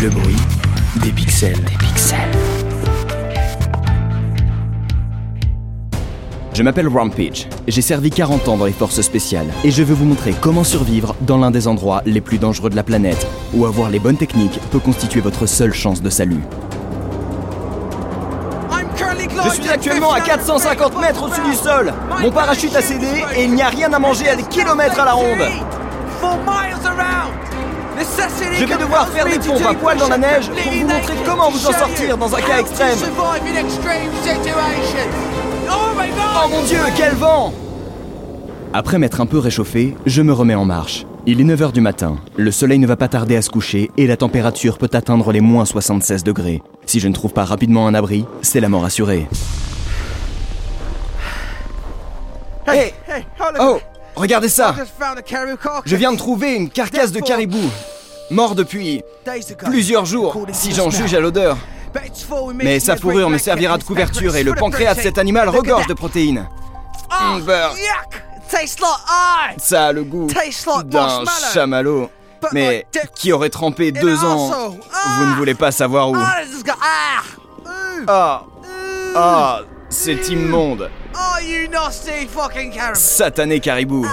Le bruit des pixels. Des pixels. Je m'appelle Rampage, j'ai servi 40 ans dans les forces spéciales et je veux vous montrer comment survivre dans l'un des endroits les plus dangereux de la planète, où avoir les bonnes techniques peut constituer votre seule chance de salut. Je suis actuellement à 450 mètres au-dessus du sol. Mon parachute a cédé et il n'y a rien à manger à des kilomètres à la ronde. Je vais devoir faire des pompes à poil dans la neige pour vous montrer comment vous en sortir dans un cas extrême. Oh mon dieu, quel vent Après m'être un peu réchauffé, je me remets en marche. Il est 9h du matin, le soleil ne va pas tarder à se coucher et la température peut atteindre les moins 76 degrés. Si je ne trouve pas rapidement un abri, c'est la mort assurée. Hey Oh Regardez ça Je viens de trouver une carcasse de caribou. Mort depuis plusieurs jours, si j'en juge à l'odeur. Mais sa fourrure me servira de couverture et le pancréas de cet animal regorge de protéines. Mmh, beurre. Ça a le goût d'un chamallow. Mais qui aurait trempé deux ans Vous ne voulez pas savoir où. Ah Ah C'est immonde Satané caribou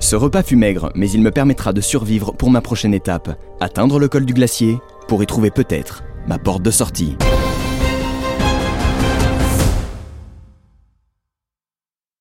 Ce repas fut maigre, mais il me permettra de survivre pour ma prochaine étape. Atteindre le col du glacier, pour y trouver peut-être ma porte de sortie.